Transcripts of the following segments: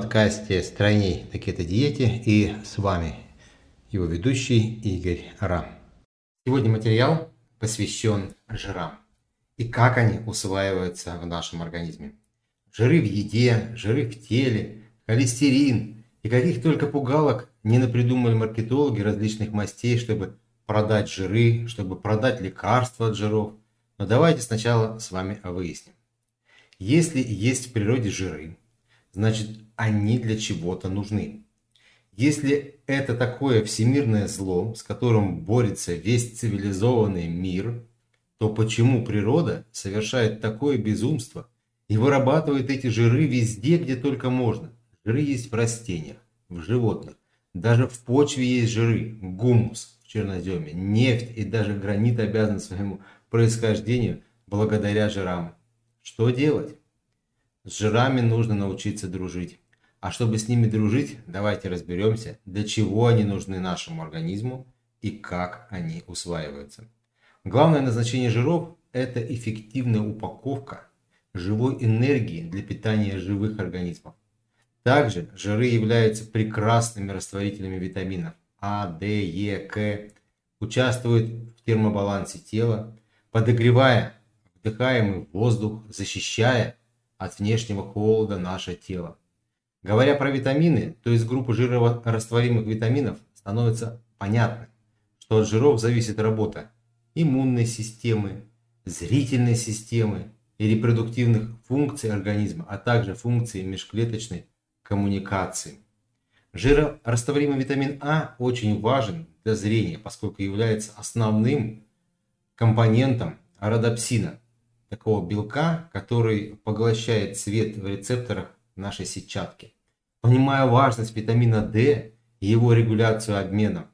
подкасте «Стройней на кето-диете» и с вами его ведущий Игорь Рам. Сегодня материал посвящен жирам и как они усваиваются в нашем организме. Жиры в еде, жиры в теле, холестерин и каких только пугалок не напридумали маркетологи различных мастей, чтобы продать жиры, чтобы продать лекарства от жиров. Но давайте сначала с вами выясним. Если есть в природе жиры, значит они для чего-то нужны. Если это такое всемирное зло, с которым борется весь цивилизованный мир, то почему природа совершает такое безумство и вырабатывает эти жиры везде, где только можно? Жиры есть в растениях, в животных, даже в почве есть жиры, гумус в черноземе, нефть и даже гранит обязан своему происхождению благодаря жирам. Что делать? С жирами нужно научиться дружить. А чтобы с ними дружить, давайте разберемся, для чего они нужны нашему организму и как они усваиваются. Главное назначение жиров – это эффективная упаковка живой энергии для питания живых организмов. Также жиры являются прекрасными растворителями витаминов А, D, Е, К, участвуют в термобалансе тела, подогревая вдыхаемый воздух, защищая от внешнего холода наше тело. Говоря про витамины, то из группы жирорастворимых витаминов становится понятно, что от жиров зависит работа иммунной системы, зрительной системы и репродуктивных функций организма, а также функций межклеточной коммуникации. Жирорастворимый витамин А очень важен для зрения, поскольку является основным компонентом родопсина – такого белка, который поглощает свет в рецепторах нашей сетчатки. Понимая важность витамина D и его регуляцию обмена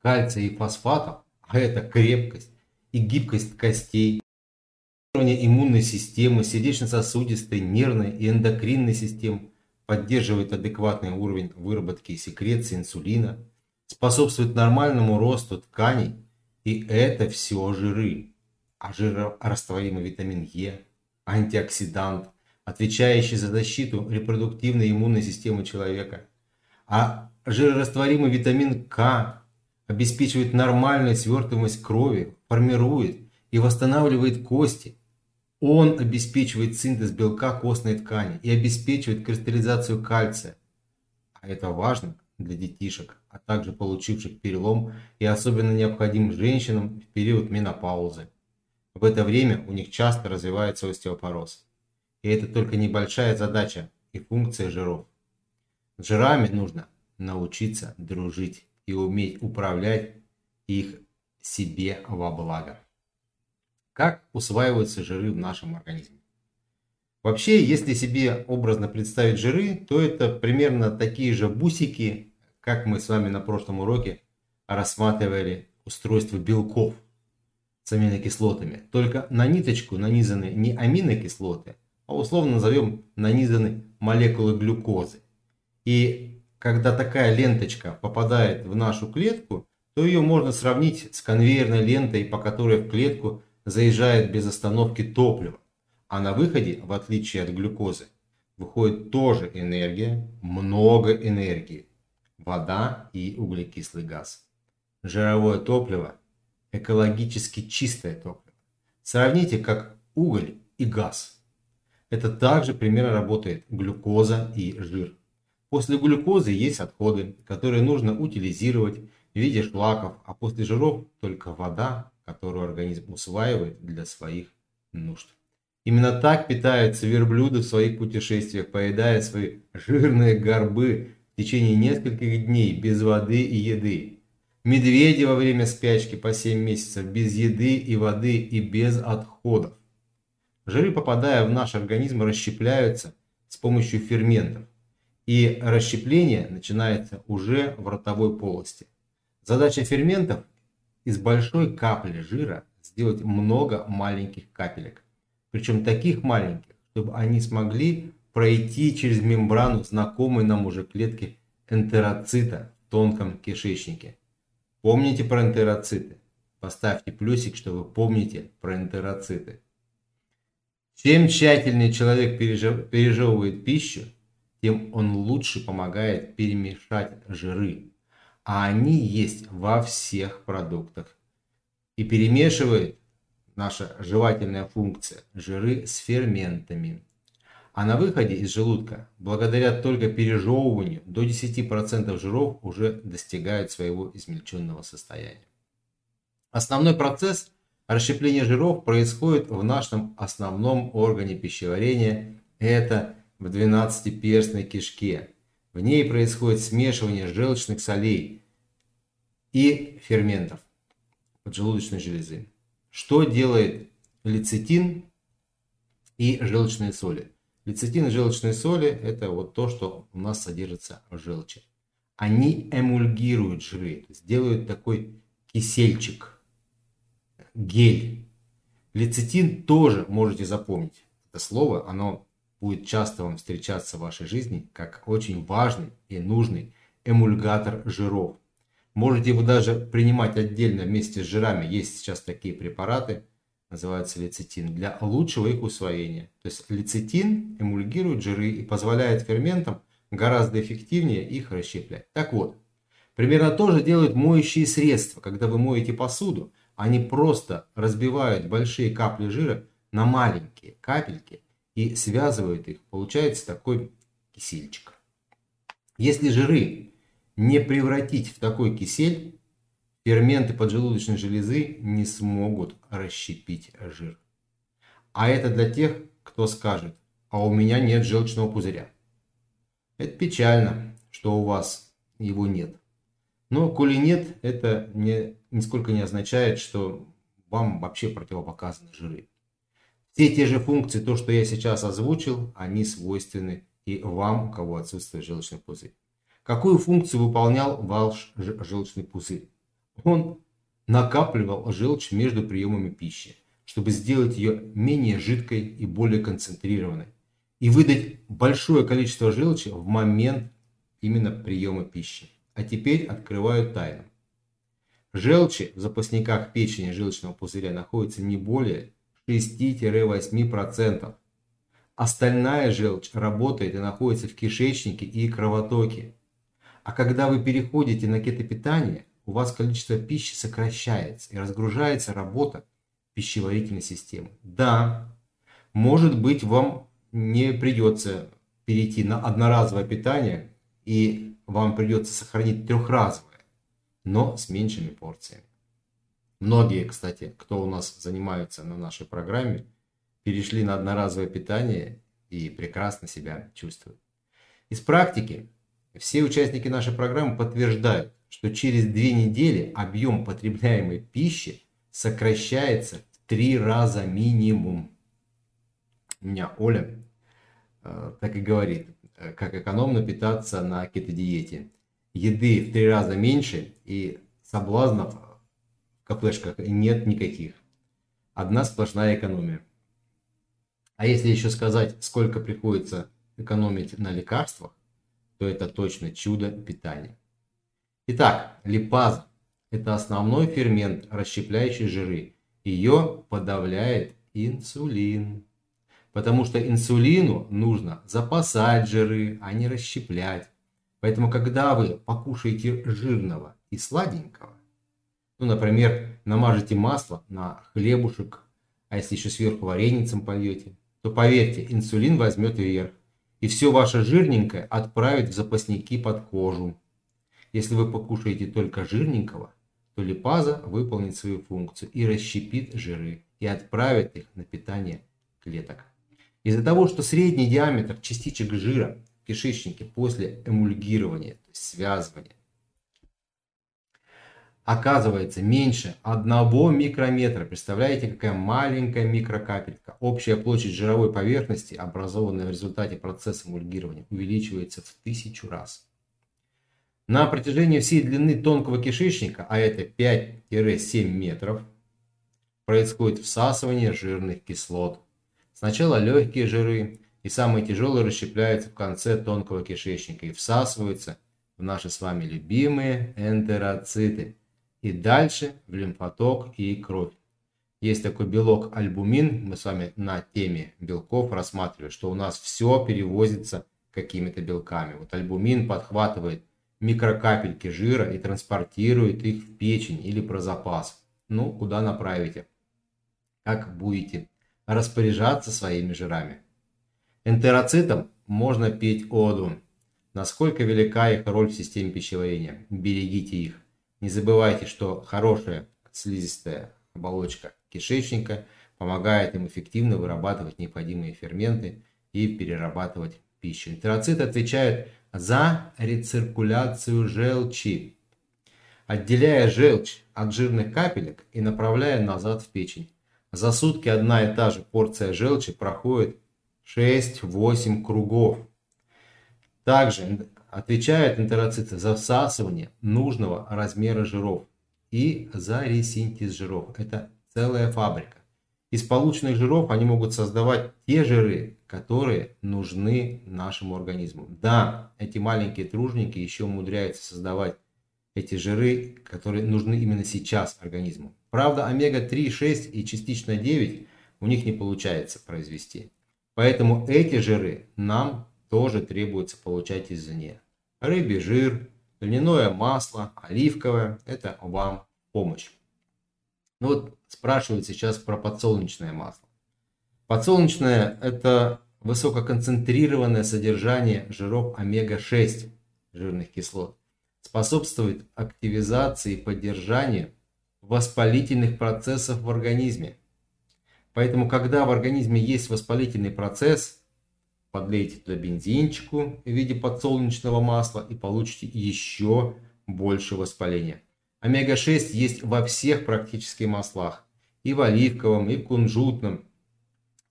кальция и фосфатов, а это крепкость и гибкость костей, иммунной системы, сердечно-сосудистой, нервной и эндокринной систем, поддерживает адекватный уровень выработки и секреции инсулина, способствует нормальному росту тканей, и это все жиры а жирорастворимый витамин Е, антиоксидант, отвечающий за защиту репродуктивной иммунной системы человека. А жирорастворимый витамин К обеспечивает нормальную свертываемость крови, формирует и восстанавливает кости. Он обеспечивает синтез белка костной ткани и обеспечивает кристаллизацию кальция. А это важно для детишек, а также получивших перелом и особенно необходим женщинам в период менопаузы. В это время у них часто развивается остеопороз. И это только небольшая задача и функция жиров. С жирами нужно научиться дружить и уметь управлять их себе во благо. Как усваиваются жиры в нашем организме? Вообще, если себе образно представить жиры, то это примерно такие же бусики, как мы с вами на прошлом уроке рассматривали устройство белков с аминокислотами. Только на ниточку нанизаны не аминокислоты, а условно назовем нанизаны молекулы глюкозы. И когда такая ленточка попадает в нашу клетку, то ее можно сравнить с конвейерной лентой, по которой в клетку заезжает без остановки топливо. А на выходе, в отличие от глюкозы, выходит тоже энергия, много энергии, вода и углекислый газ. Жировое топливо экологически чистое топливо. Сравните как уголь и газ. Это также примерно работает глюкоза и жир. После глюкозы есть отходы, которые нужно утилизировать в виде шлаков, а после жиров только вода, которую организм усваивает для своих нужд. Именно так питаются верблюды в своих путешествиях, поедая свои жирные горбы в течение нескольких дней без воды и еды. Медведи во время спячки по 7 месяцев без еды и воды и без отходов. Жиры, попадая в наш организм, расщепляются с помощью ферментов. И расщепление начинается уже в ротовой полости. Задача ферментов из большой капли жира сделать много маленьких капелек. Причем таких маленьких, чтобы они смогли пройти через мембрану знакомой нам уже клетки энтероцита в тонком кишечнике. Помните про энтероциты. Поставьте плюсик, что вы помните про энтероциты. Чем тщательнее человек пережевывает пищу, тем он лучше помогает перемешать жиры. А они есть во всех продуктах. И перемешивает наша жевательная функция жиры с ферментами. А на выходе из желудка, благодаря только пережевыванию, до 10% жиров уже достигают своего измельченного состояния. Основной процесс расщепления жиров происходит в нашем основном органе пищеварения, это в 12-перстной кишке. В ней происходит смешивание желчных солей и ферментов поджелудочной железы. Что делает лецитин и желчные соли? Лецитин и желчные соли – это вот то, что у нас содержится в желчи. Они эмульгируют жиры, делают такой кисельчик, гель. Лецитин тоже можете запомнить. Это слово, оно будет часто вам встречаться в вашей жизни как очень важный и нужный эмульгатор жиров. Можете его даже принимать отдельно вместе с жирами. Есть сейчас такие препараты – называется лецитин, для лучшего их усвоения. То есть лецитин эмульгирует жиры и позволяет ферментам гораздо эффективнее их расщеплять. Так вот, примерно то же делают моющие средства. Когда вы моете посуду, они просто разбивают большие капли жира на маленькие капельки и связывают их. Получается такой кисельчик. Если жиры не превратить в такой кисель, Ферменты поджелудочной железы не смогут расщепить жир. А это для тех, кто скажет, а у меня нет желчного пузыря. Это печально, что у вас его нет. Но коли нет, это не, нисколько не означает, что вам вообще противопоказаны жиры. Все те же функции, то, что я сейчас озвучил, они свойственны и вам, у кого отсутствует желчный пузырь. Какую функцию выполнял ваш желчный пузырь? Он накапливал желчь между приемами пищи, чтобы сделать ее менее жидкой и более концентрированной, и выдать большое количество желчи в момент именно приема пищи. А теперь открываю тайну. Желчи в запасниках печени желчного пузыря находится не более 6-8%. Остальная желчь работает и находится в кишечнике и кровотоке. А когда вы переходите на кетопитание, у вас количество пищи сокращается и разгружается работа пищеварительной системы. Да, может быть, вам не придется перейти на одноразовое питание, и вам придется сохранить трехразовое, но с меньшими порциями. Многие, кстати, кто у нас занимается на нашей программе, перешли на одноразовое питание и прекрасно себя чувствуют. Из практики все участники нашей программы подтверждают, что через две недели объем потребляемой пищи сокращается в три раза минимум. У меня Оля э, так и говорит, э, как экономно питаться на кетодиете. Еды в три раза меньше и соблазнов в кафешках нет никаких. Одна сплошная экономия. А если еще сказать, сколько приходится экономить на лекарствах, то это точно чудо питания. Итак, липаза – это основной фермент, расщепляющий жиры. Ее подавляет инсулин. Потому что инсулину нужно запасать жиры, а не расщеплять. Поэтому, когда вы покушаете жирного и сладенького, ну, например, намажете масло на хлебушек, а если еще сверху вареницем польете, то поверьте, инсулин возьмет вверх. И все ваше жирненькое отправит в запасники под кожу. Если вы покушаете только жирненького, то липаза выполнит свою функцию и расщепит жиры и отправит их на питание клеток. Из-за того, что средний диаметр частичек жира в кишечнике после эмульгирования, то есть связывания, оказывается меньше 1 микрометра. Представляете, какая маленькая микрокапелька. Общая площадь жировой поверхности, образованная в результате процесса эмульгирования, увеличивается в тысячу раз. На протяжении всей длины тонкого кишечника, а это 5-7 метров, происходит всасывание жирных кислот. Сначала легкие жиры и самые тяжелые расщепляются в конце тонкого кишечника и всасываются в наши с вами любимые энтероциты. И дальше в лимфоток и кровь. Есть такой белок альбумин, мы с вами на теме белков рассматривали, что у нас все перевозится какими-то белками. Вот альбумин подхватывает микрокапельки жира и транспортирует их в печень или про запас. Ну, куда направите? Как будете распоряжаться своими жирами? Энтероцитам можно петь оду. Насколько велика их роль в системе пищеварения. Берегите их. Не забывайте, что хорошая слизистая оболочка кишечника помогает им эффективно вырабатывать необходимые ферменты и перерабатывать пищу. Энтероциты отвечают за рециркуляцию желчи, отделяя желчь от жирных капелек и направляя назад в печень. За сутки одна и та же порция желчи проходит 6-8 кругов. Также отвечают энтероциты за всасывание нужного размера жиров и за ресинтез жиров. Это целая фабрика. Из полученных жиров они могут создавать те жиры, которые нужны нашему организму. Да, эти маленькие тружники еще умудряются создавать эти жиры, которые нужны именно сейчас организму. Правда, омега-3, 6 и частично 9 у них не получается произвести. Поэтому эти жиры нам тоже требуется получать извне. Рыбий жир, льняное масло, оливковое – это вам помощь. Ну вот спрашивают сейчас про подсолнечное масло. Подсолнечное – это высококонцентрированное содержание жиров омега-6 жирных кислот. Способствует активизации и поддержанию воспалительных процессов в организме. Поэтому, когда в организме есть воспалительный процесс, подлейте туда бензинчику в виде подсолнечного масла и получите еще больше воспаления. Омега-6 есть во всех практически маслах. И в оливковом, и в кунжутном.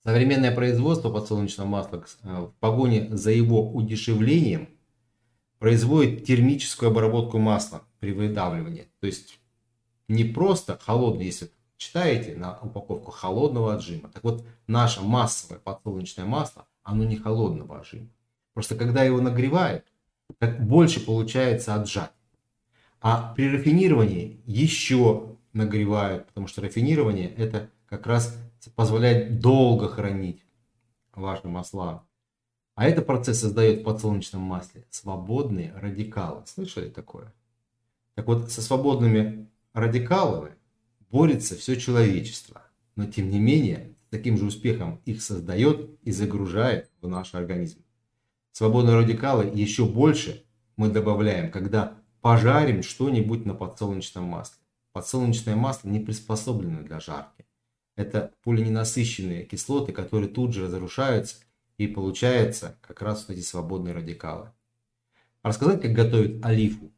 Современное производство подсолнечного масла э, в погоне за его удешевлением производит термическую обработку масла при выдавливании. То есть не просто холодный, если читаете на упаковку холодного отжима. Так вот, наше массовое подсолнечное масло, оно не холодного отжима. Просто когда его нагревают, так больше получается отжать. А при рафинировании еще нагревают, потому что рафинирование это как раз позволяет долго хранить ваши масла. А этот процесс создает в подсолнечном масле свободные радикалы. Слышали такое? Так вот, со свободными радикалами борется все человечество. Но тем не менее, с таким же успехом их создает и загружает в наш организм. Свободные радикалы еще больше мы добавляем, когда пожарим что-нибудь на подсолнечном масле. Подсолнечное масло не приспособлено для жарки. Это полиненасыщенные кислоты, которые тут же разрушаются и получается как раз вот эти свободные радикалы. Рассказать, как готовят олифу.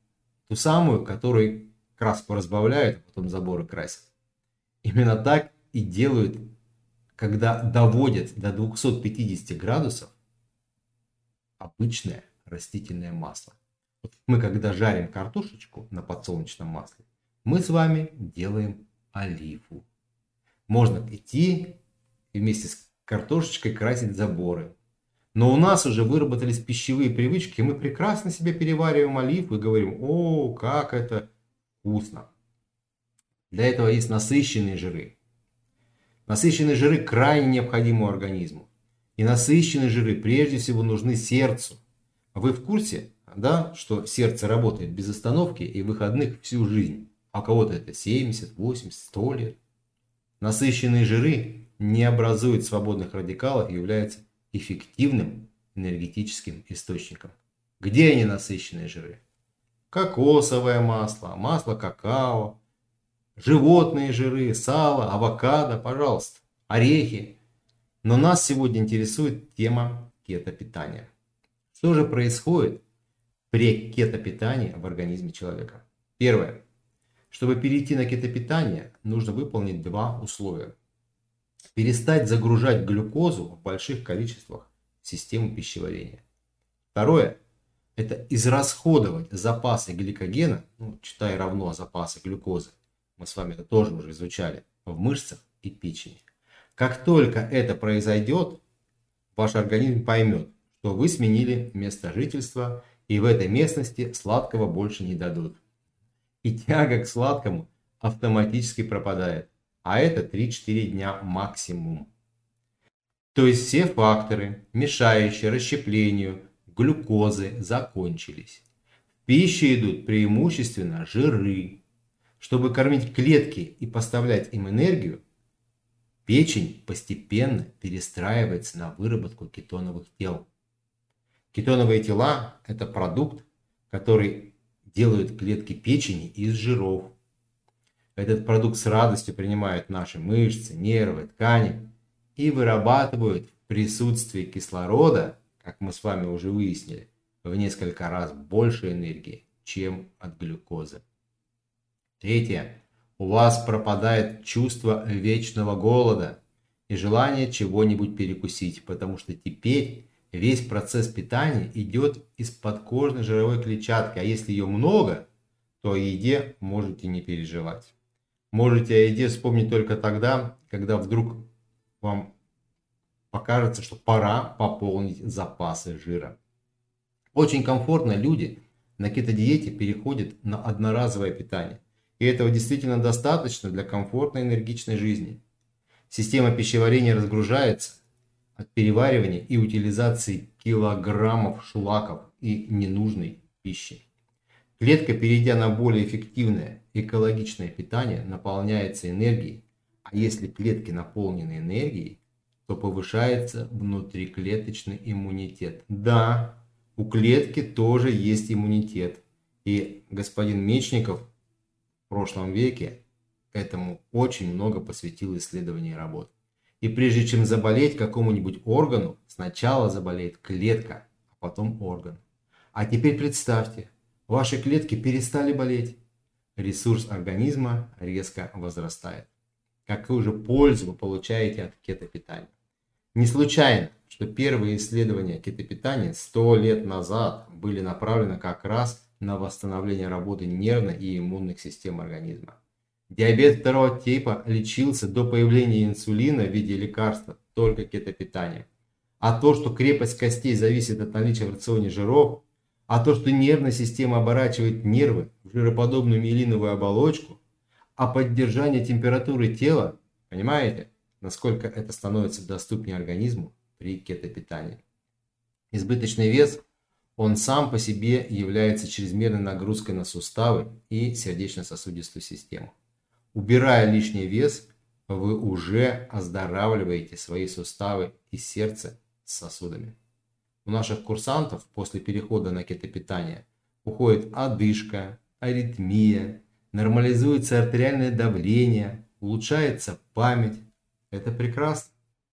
Ту самую, которой краску разбавляют, а потом заборы красят. Именно так и делают, когда доводят до 250 градусов обычное растительное масло. Мы когда жарим картошечку на подсолнечном масле, мы с вами делаем оливу. Можно идти и вместе с картошечкой красить заборы. Но у нас уже выработались пищевые привычки, и мы прекрасно себе перевариваем оливу и говорим, о, как это вкусно. Для этого есть насыщенные жиры. Насыщенные жиры крайне необходимы организму. И насыщенные жиры прежде всего нужны сердцу. Вы в курсе, да, что сердце работает без остановки и выходных всю жизнь. А кого-то это 70, 80, 100 лет. Насыщенные жиры не образуют свободных радикалов и являются эффективным энергетическим источником. Где они насыщенные жиры? Кокосовое масло, масло какао, животные жиры, сало, авокадо, пожалуйста, орехи. Но нас сегодня интересует тема кетопитания. Что же происходит при кетопитании в организме человека. Первое. Чтобы перейти на кетопитание, нужно выполнить два условия. Перестать загружать глюкозу в больших количествах в систему пищеварения. Второе. Это израсходовать запасы гликогена, ну, читай равно запасы глюкозы, мы с вами это тоже уже изучали, в мышцах и печени. Как только это произойдет, ваш организм поймет, что вы сменили место жительства и в этой местности сладкого больше не дадут. И тяга к сладкому автоматически пропадает, а это 3-4 дня максимум. То есть все факторы, мешающие расщеплению глюкозы закончились. В пищу идут преимущественно жиры. Чтобы кормить клетки и поставлять им энергию, печень постепенно перестраивается на выработку кетоновых тел. Кетоновые тела – это продукт, который делают клетки печени из жиров. Этот продукт с радостью принимают наши мышцы, нервы, ткани и вырабатывают в присутствии кислорода, как мы с вами уже выяснили, в несколько раз больше энергии, чем от глюкозы. Третье. У вас пропадает чувство вечного голода и желание чего-нибудь перекусить, потому что теперь весь процесс питания идет из подкожной жировой клетчатки, а если ее много, то о еде можете не переживать. Можете о еде вспомнить только тогда, когда вдруг вам покажется, что пора пополнить запасы жира. Очень комфортно люди на кетодиете переходят на одноразовое питание. И этого действительно достаточно для комфортной энергичной жизни. Система пищеварения разгружается от переваривания и утилизации килограммов шлаков и ненужной пищи. Клетка, перейдя на более эффективное экологичное питание, наполняется энергией, а если клетки наполнены энергией, то повышается внутриклеточный иммунитет. Да, у клетки тоже есть иммунитет. И господин Мечников в прошлом веке этому очень много посвятил исследований и работ. И прежде чем заболеть какому-нибудь органу, сначала заболеет клетка, а потом орган. А теперь представьте, ваши клетки перестали болеть. Ресурс организма резко возрастает. Какую же пользу вы получаете от кетопитания? Не случайно что первые исследования кетопитания 100 лет назад были направлены как раз на восстановление работы нервной и иммунных систем организма. Диабет второго типа лечился до появления инсулина в виде лекарства только кетопитанием. А то, что крепость костей зависит от наличия в рационе жиров, а то, что нервная система оборачивает нервы в жироподобную миелиновую оболочку, а поддержание температуры тела, понимаете, насколько это становится доступнее организму, при кетопитании. Избыточный вес, он сам по себе является чрезмерной нагрузкой на суставы и сердечно-сосудистую систему. Убирая лишний вес, вы уже оздоравливаете свои суставы и сердце с сосудами. У наших курсантов после перехода на кетопитание уходит одышка, аритмия, нормализуется артериальное давление, улучшается память. Это прекрасно.